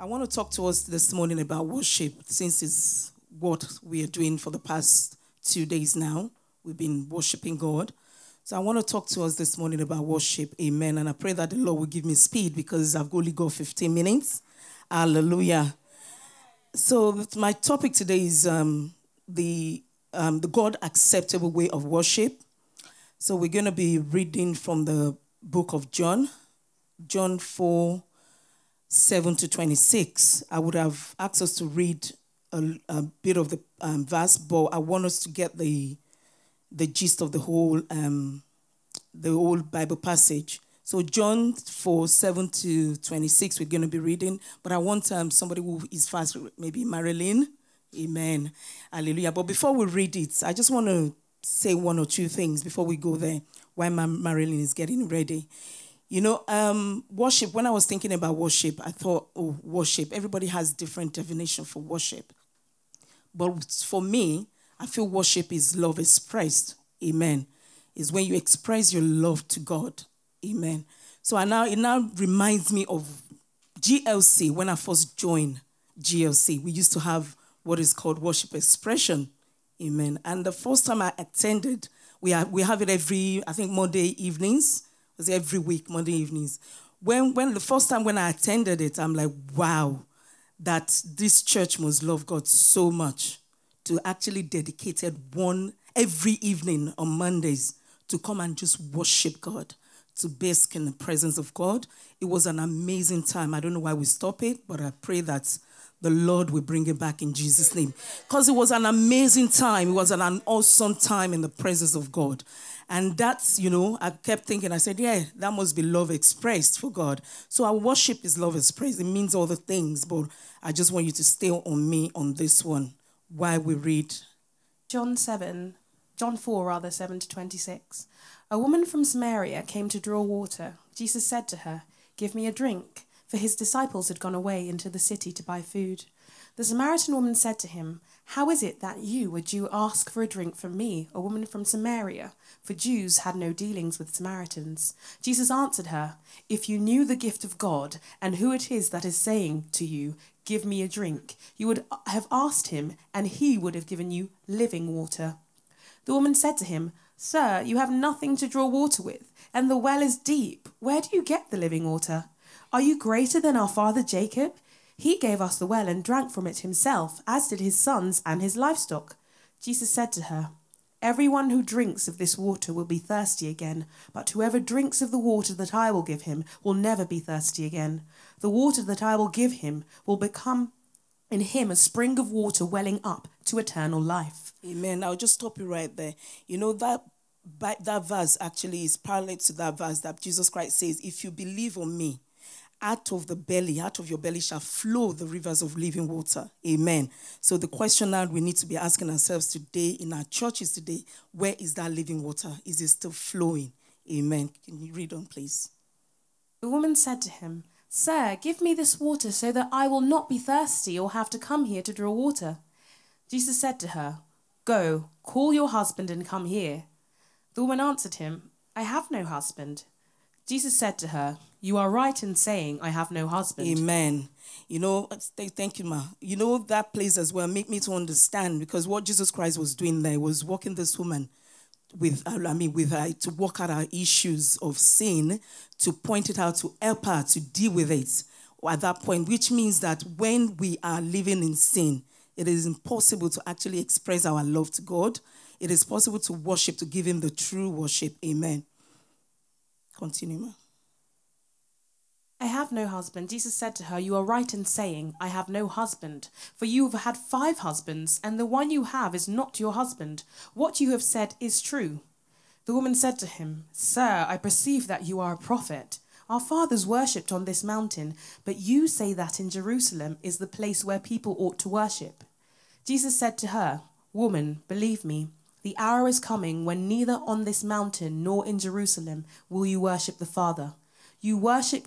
I want to talk to us this morning about worship since it's what we are doing for the past two days now. We've been worshiping God. So I want to talk to us this morning about worship. Amen. And I pray that the Lord will give me speed because I've only got 15 minutes. Hallelujah. So my topic today is um, the um, the God acceptable way of worship. So we're going to be reading from the book of John, John 4, 7 to 26. I would have asked us to read a, a bit of the um, verse, but I want us to get the the gist of the whole um, the whole Bible passage. So John 4, 7 to 26, we're going to be reading. But I want um, somebody who is fast, maybe Marilyn. Amen. Hallelujah. But before we read it, I just want to say one or two things before we go there while Marilyn is getting ready. You know, um, worship, when I was thinking about worship, I thought, oh, worship. Everybody has different definition for worship. But for me, I feel worship is love expressed. Amen. Is when you express your love to God. Amen. So I now it now reminds me of GLC when I first joined GLC. We used to have what is called worship expression. Amen. And the first time I attended, we have, we have it every, I think, Monday evenings. Every week, Monday evenings. When, when the first time when I attended it, I'm like, wow, that this church must love God so much to actually dedicated one every evening on Mondays to come and just worship God, to bask in the presence of God. It was an amazing time. I don't know why we stop it, but I pray that the Lord will bring it back in Jesus' name. Because it was an amazing time. It was an awesome time in the presence of God. And that's, you know, I kept thinking, I said, yeah, that must be love expressed for God. So our worship is love expressed. It means all the things, but I just want you to stay on me on this one while we read. John 7, John 4, rather, 7 to 26. A woman from Samaria came to draw water. Jesus said to her, Give me a drink for his disciples had gone away into the city to buy food. The Samaritan woman said to him, How is it that you, a Jew, ask for a drink from me, a woman from Samaria? For Jews had no dealings with Samaritans. Jesus answered her, If you knew the gift of God, and who it is that is saying to you, Give me a drink, you would have asked him, and he would have given you living water. The woman said to him, Sir, you have nothing to draw water with, and the well is deep. Where do you get the living water? Are you greater than our father Jacob? He gave us the well and drank from it himself, as did his sons and his livestock. Jesus said to her, Everyone who drinks of this water will be thirsty again, but whoever drinks of the water that I will give him will never be thirsty again. The water that I will give him will become in him a spring of water welling up to eternal life. Amen. I'll just stop you right there. You know that that verse actually is parallel to that verse that Jesus Christ says, "If you believe on me, out of the belly, out of your belly shall flow the rivers of living water. Amen. So the question that we need to be asking ourselves today in our churches today, where is that living water? Is it still flowing? Amen. Can you read on, please? The woman said to him, Sir, give me this water so that I will not be thirsty or have to come here to draw water. Jesus said to her, Go, call your husband and come here. The woman answered him, I have no husband. Jesus said to her, You are right in saying, I have no husband. Amen. You know, thank you, Ma. You know, that place as well make me to understand because what Jesus Christ was doing there was walking this woman with, uh, I mean, with her to work out our issues of sin, to point it out, to help her to deal with it at that point, which means that when we are living in sin, it is impossible to actually express our love to God. It is possible to worship, to give Him the true worship. Amen. Continue. I have no husband. Jesus said to her, You are right in saying, I have no husband. For you have had five husbands, and the one you have is not your husband. What you have said is true. The woman said to him, Sir, I perceive that you are a prophet. Our fathers worshipped on this mountain, but you say that in Jerusalem is the place where people ought to worship. Jesus said to her, Woman, believe me, the hour is coming when neither on this mountain nor in Jerusalem will you worship the Father. You worship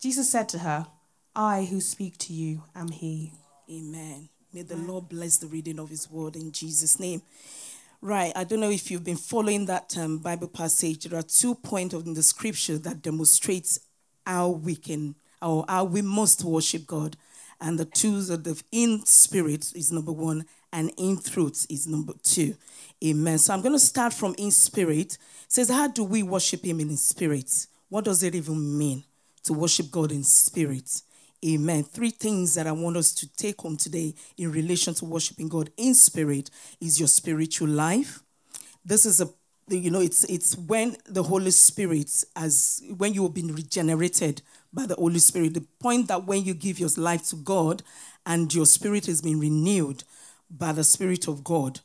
Jesus said to her, I who speak to you am he. Amen. May the Lord bless the reading of his word in Jesus' name. Right, I don't know if you've been following that um, Bible passage. There are two points in the scripture that demonstrates how we can or how we must worship God. And the two of the in spirit is number one, and in truth is number two. Amen. So I'm going to start from in spirit. It says, How do we worship Him in spirit? What does it even mean to worship God in spirit? Amen. Three things that I want us to take home today in relation to worshiping God in spirit is your spiritual life. This is a you know it's it's when the Holy Spirit as when you have been regenerated by the Holy Spirit. The point that when you give your life to God and your spirit has been renewed by the Spirit of God.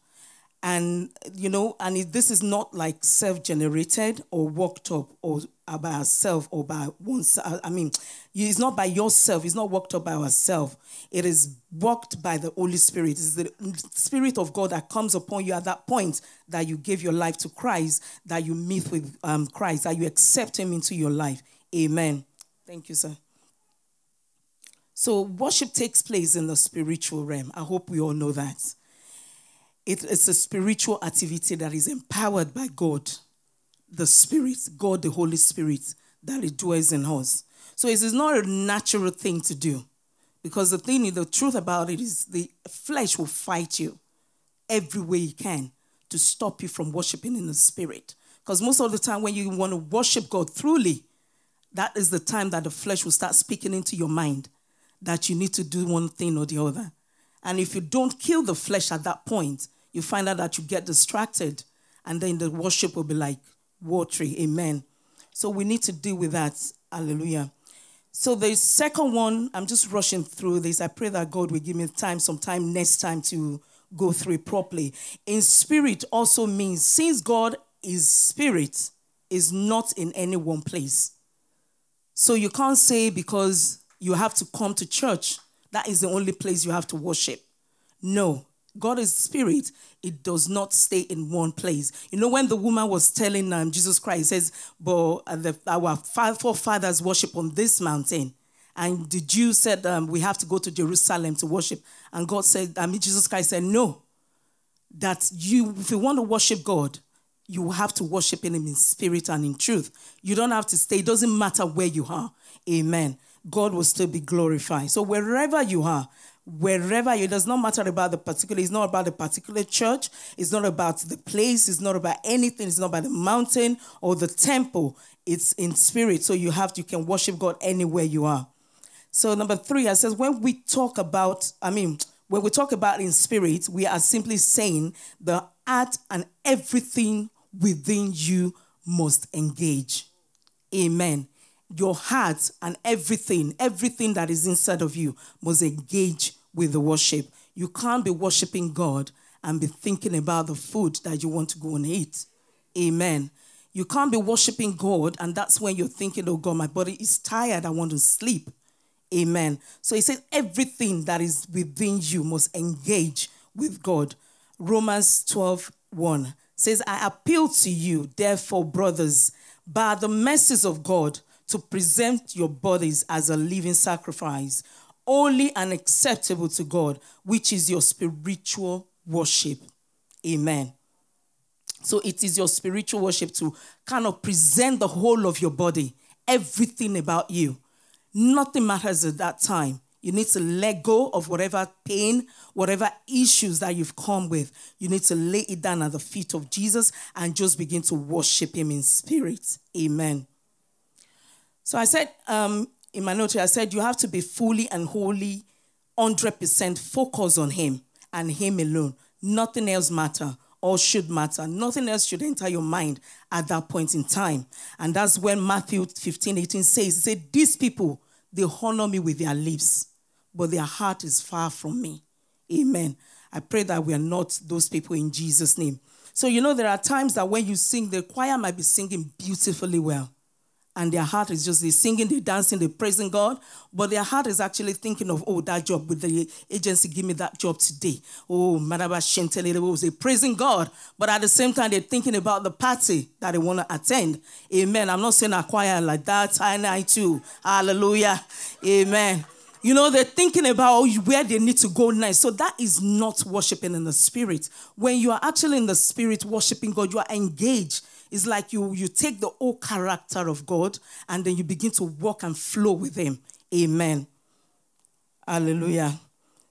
And you know, and this is not like self-generated or worked up or by ourselves or by oneself. I mean, it's not by yourself. It's not worked up by ourselves. It is worked by the Holy Spirit. It's the Spirit of God that comes upon you at that point that you give your life to Christ, that you meet with um, Christ, that you accept Him into your life. Amen. Thank you, sir. So, worship takes place in the spiritual realm. I hope we all know that. It is a spiritual activity that is empowered by God the Spirit, God the Holy Spirit, that it dwells in us. So it is not a natural thing to do. Because the thing, the truth about it is the flesh will fight you every way it can to stop you from worshiping in the spirit. Because most of the time when you want to worship God truly, that is the time that the flesh will start speaking into your mind that you need to do one thing or the other. And if you don't kill the flesh at that point, you find out that you get distracted, and then the worship will be like, watery. Amen. So we need to deal with that. Hallelujah. So the second one, I'm just rushing through this. I pray that God will give me time, some time next time to go through it properly. In spirit also means since God is spirit, is not in any one place. So you can't say because you have to come to church, that is the only place you have to worship. No, God is spirit. It does not stay in one place. You know, when the woman was telling um, Jesus Christ, says, but uh, the, our forefathers worship on this mountain. And the Jews said, um, we have to go to Jerusalem to worship. And God said, I mean, Jesus Christ said, no. That you, if you want to worship God, you have to worship in Him in spirit and in truth. You don't have to stay. It doesn't matter where you are. Amen. God will still be glorified. So wherever you are, wherever you, it does not matter about the particular, it's not about the particular church, it's not about the place, it's not about anything, it's not about the mountain or the temple. It's in spirit. So you have you can worship God anywhere you are. So number three, I says when we talk about, I mean, when we talk about in spirit, we are simply saying the art and everything within you must engage. Amen your heart and everything, everything that is inside of you must engage with the worship. You can't be worshiping God and be thinking about the food that you want to go and eat. Amen. You can't be worshiping God and that's when you're thinking, oh God, my body is tired, I want to sleep. Amen. So he said, everything that is within you must engage with God. Romans 12 1 says, I appeal to you, therefore, brothers, by the mercies of God to present your bodies as a living sacrifice, holy and acceptable to God, which is your spiritual worship. Amen. So it is your spiritual worship to kind of present the whole of your body, everything about you. Nothing matters at that time. You need to let go of whatever pain, whatever issues that you've come with. You need to lay it down at the feet of Jesus and just begin to worship Him in spirit. Amen. So I said um, in my note, I said you have to be fully and wholly, 100% focused on Him and Him alone. Nothing else matter or should matter. Nothing else should enter your mind at that point in time. And that's when Matthew 15, 18 says, said, These people, they honor me with their lips, but their heart is far from me. Amen. I pray that we are not those people in Jesus' name. So, you know, there are times that when you sing, the choir might be singing beautifully well and their heart is just they singing, they dancing, they praising God, but their heart is actually thinking of, oh, that job with the agency, give me that job today. Oh, Madaba Shentele, oh, they praising God, but at the same time, they're thinking about the party that they want to attend. Amen. I'm not saying a choir like that. I know too. Hallelujah. Amen. You know, they're thinking about where they need to go next. So that is not worshiping in the spirit. When you are actually in the spirit worshiping God, you are engaged it's like you, you take the whole character of God and then you begin to walk and flow with Him. Amen. Hallelujah.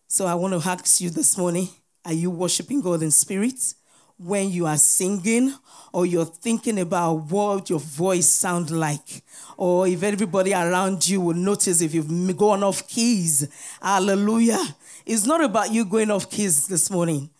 So I want to ask you this morning are you worshiping God in spirit? When you are singing, or you're thinking about what your voice sound like, or if everybody around you will notice if you've gone off keys. Hallelujah. It's not about you going off keys this morning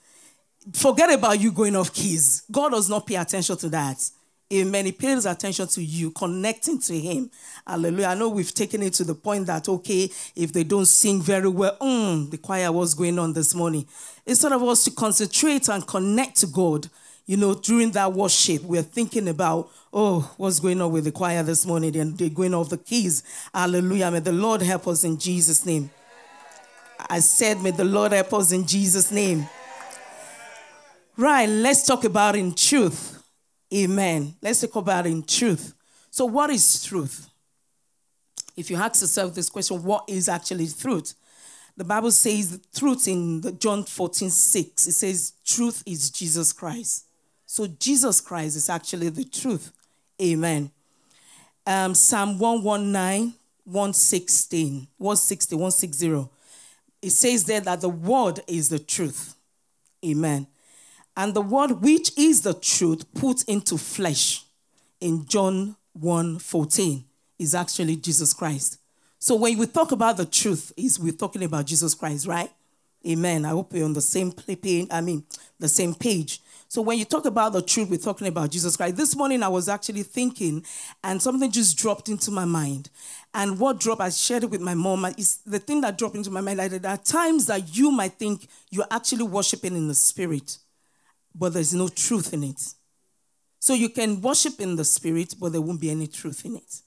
forget about you going off keys. God does not pay attention to that. Amen. He pays attention to you, connecting to Him. Hallelujah. I know we've taken it to the point that, okay, if they don't sing very well, mm, the choir was going on this morning. Instead of us to concentrate and connect to God, you know, during that worship, we're thinking about, oh, what's going on with the choir this morning? And they're going off the keys. Hallelujah. May the Lord help us in Jesus' name. I said, may the Lord help us in Jesus' name. Right, let's talk about in truth. Amen. Let's talk about in truth. So, what is truth? If you ask yourself this question, what is actually truth? The Bible says truth in John 14, 6. It says, truth is Jesus Christ. So Jesus Christ is actually the truth. Amen. Um, Psalm 119, 116, 160, 160. It says there that the word is the truth. Amen. And the word which is the truth put into flesh in John 1 14 is actually Jesus Christ. So when we talk about the truth, is we're talking about Jesus Christ, right? Amen. I hope we're on the same page. I mean, the same page. So when you talk about the truth, we're talking about Jesus Christ. This morning I was actually thinking, and something just dropped into my mind. And what dropped, I shared it with my mom, is the thing that dropped into my mind. Like there are times that you might think you're actually worshiping in the spirit but there's no truth in it. So you can worship in the spirit, but there won't be any truth in it.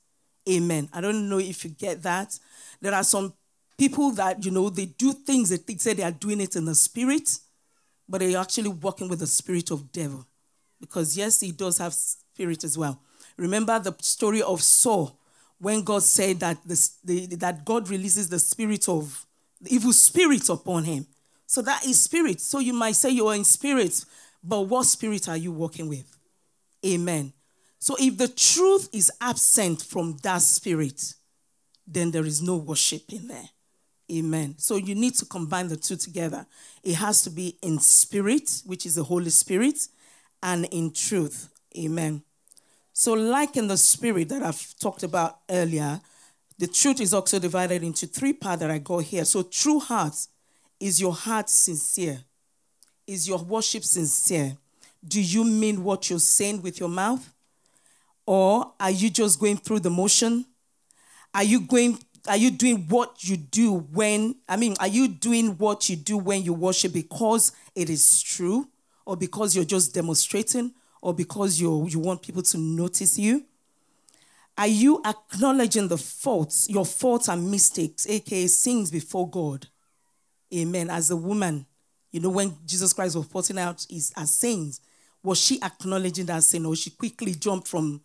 Amen. I don't know if you get that. There are some people that, you know, they do things that they say they are doing it in the spirit, but they're actually working with the spirit of devil. Because yes, he does have spirit as well. Remember the story of Saul when God said that the, that God releases the spirit of the evil spirit upon him. So that is spirit. So you might say you are in spirit, but what spirit are you working with? Amen. So if the truth is absent from that spirit, then there is no worship in there. Amen. So you need to combine the two together. It has to be in spirit, which is the Holy Spirit, and in truth. Amen. So, like in the spirit that I've talked about earlier, the truth is also divided into three parts that I got here. So, true heart is your heart sincere? Is your worship sincere? Do you mean what you're saying with your mouth? Or are you just going through the motion? Are you going are you doing what you do when I mean are you doing what you do when you worship because it is true or because you're just demonstrating or because you you want people to notice you? Are you acknowledging the faults, your faults and mistakes, aka sins before God? Amen. As a woman, you know, when Jesus Christ was pointing out his as sins, was she acknowledging that sin or she quickly jumped from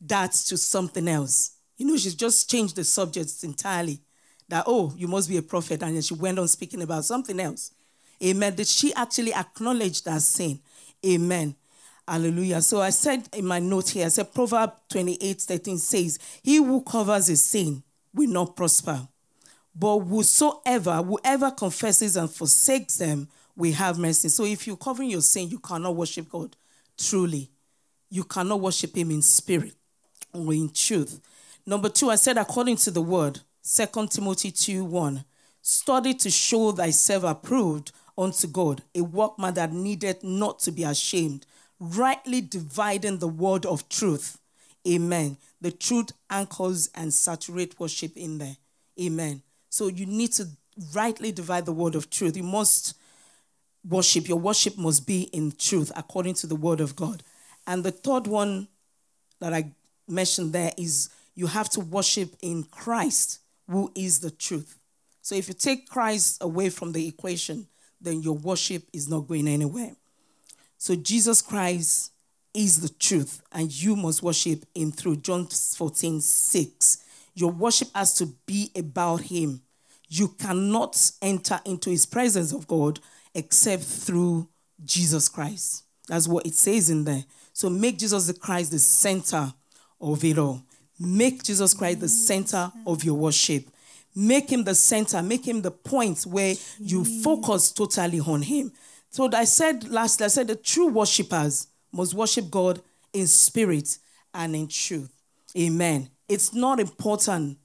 that to something else? You know, she just changed the subject entirely. That, oh, you must be a prophet. And then she went on speaking about something else. Amen. Did she actually acknowledge that sin? Amen. Hallelujah. So I said in my note here, I said Proverb 28 13 says, He who covers his sin will not prosper. But whosoever, whoever confesses and forsakes them we have mercy. So if you're covering your sin, you cannot worship God truly. You cannot worship Him in spirit or in truth. Number two, I said according to the word, 2 Timothy 2 1, study to show thyself approved unto God, a workman that needed not to be ashamed, rightly dividing the word of truth. Amen. The truth anchors and saturate worship in there. Amen. So you need to rightly divide the word of truth. You must worship, your worship must be in truth according to the word of God. And the third one that I mentioned there is you have to worship in Christ, who is the truth. So if you take Christ away from the equation, then your worship is not going anywhere. So Jesus Christ is the truth, and you must worship him through John 14, 6. Your worship has to be about him. You cannot enter into his presence of God except through Jesus Christ. That's what it says in there. So make Jesus the Christ the center of it all. Make Jesus Christ the center of your worship. Make him the center, make him the point where you focus totally on him. So I said lastly, I said the true worshippers must worship God in spirit and in truth. Amen. It's not important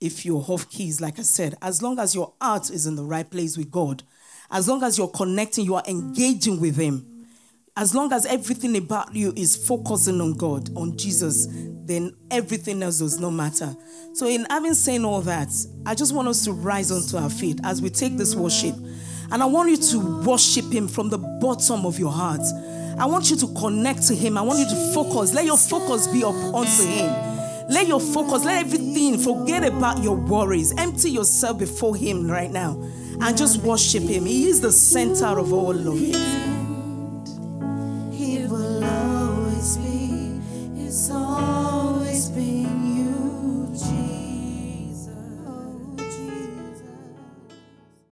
if you're off keys, like I said, as long as your heart is in the right place with God, as long as you're connecting, you are engaging with Him, as long as everything about you is focusing on God, on Jesus, then everything else does not matter. So, in having said all that, I just want us to rise onto our feet as we take this worship. And I want you to worship Him from the bottom of your heart. I want you to connect to Him. I want you to focus. Let your focus be up onto Him. Let your focus, let everything, forget about your worries. Empty yourself before Him right now and just worship Him. He is the center of all of it.